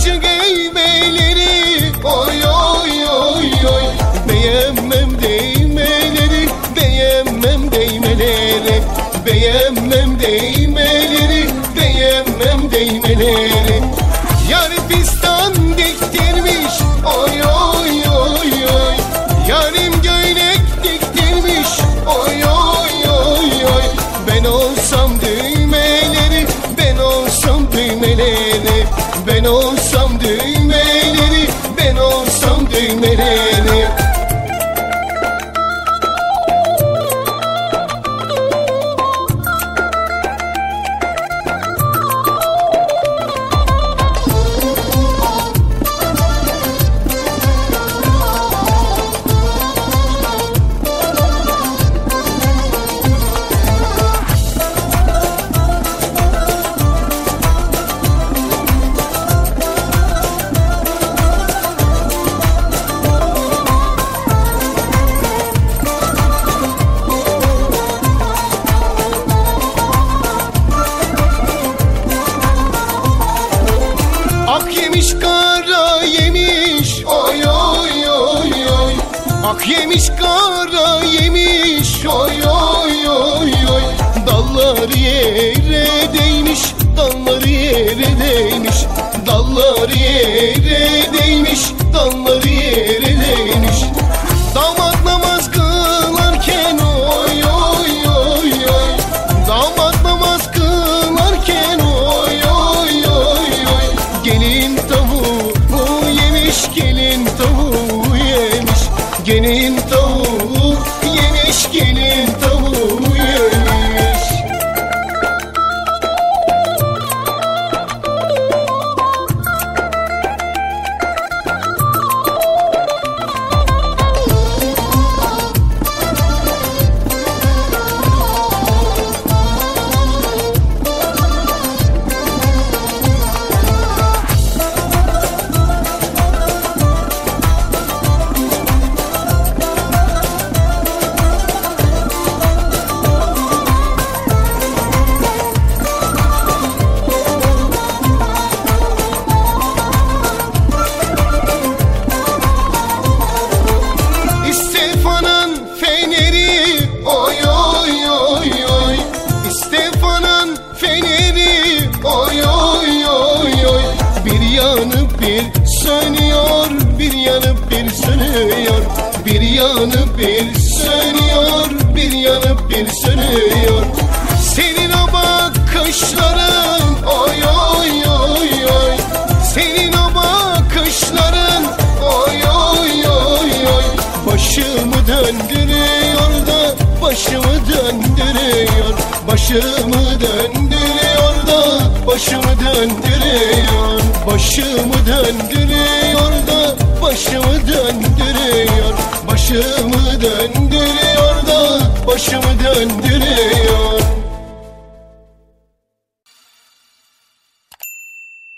açık eğmeyleri Oy oy oy oy. Beğenmem değmeleri Beğenmem değmeleri Beğenmem Ben olsam düğmeleri ben olsam düğmeleri Ak yemiş kara yemiş oy oy oy oy. Dalları yere değmiş dalları yere değmiş. Dalları yere değmiş dalları yere değmiş. Damat namaz kılarken oy oy oy oy. Damat namaz kılarken oy oy oy oy. Gelin Gelin sönüyor bir yanıp bir sönüyor. Bir yanıp bir sönüyor bir yanıp bir sönüyor. Senin o bakışların oy oy oy oy. Senin o bakışların oy oy oy oy. Başımı döndürüyor da başımı döndürüyor. Başımı döndürüyor da başımı döndürüyor Başımı döndürüyor da başımı döndürüyor Başımı döndürüyor da başımı döndürüyor.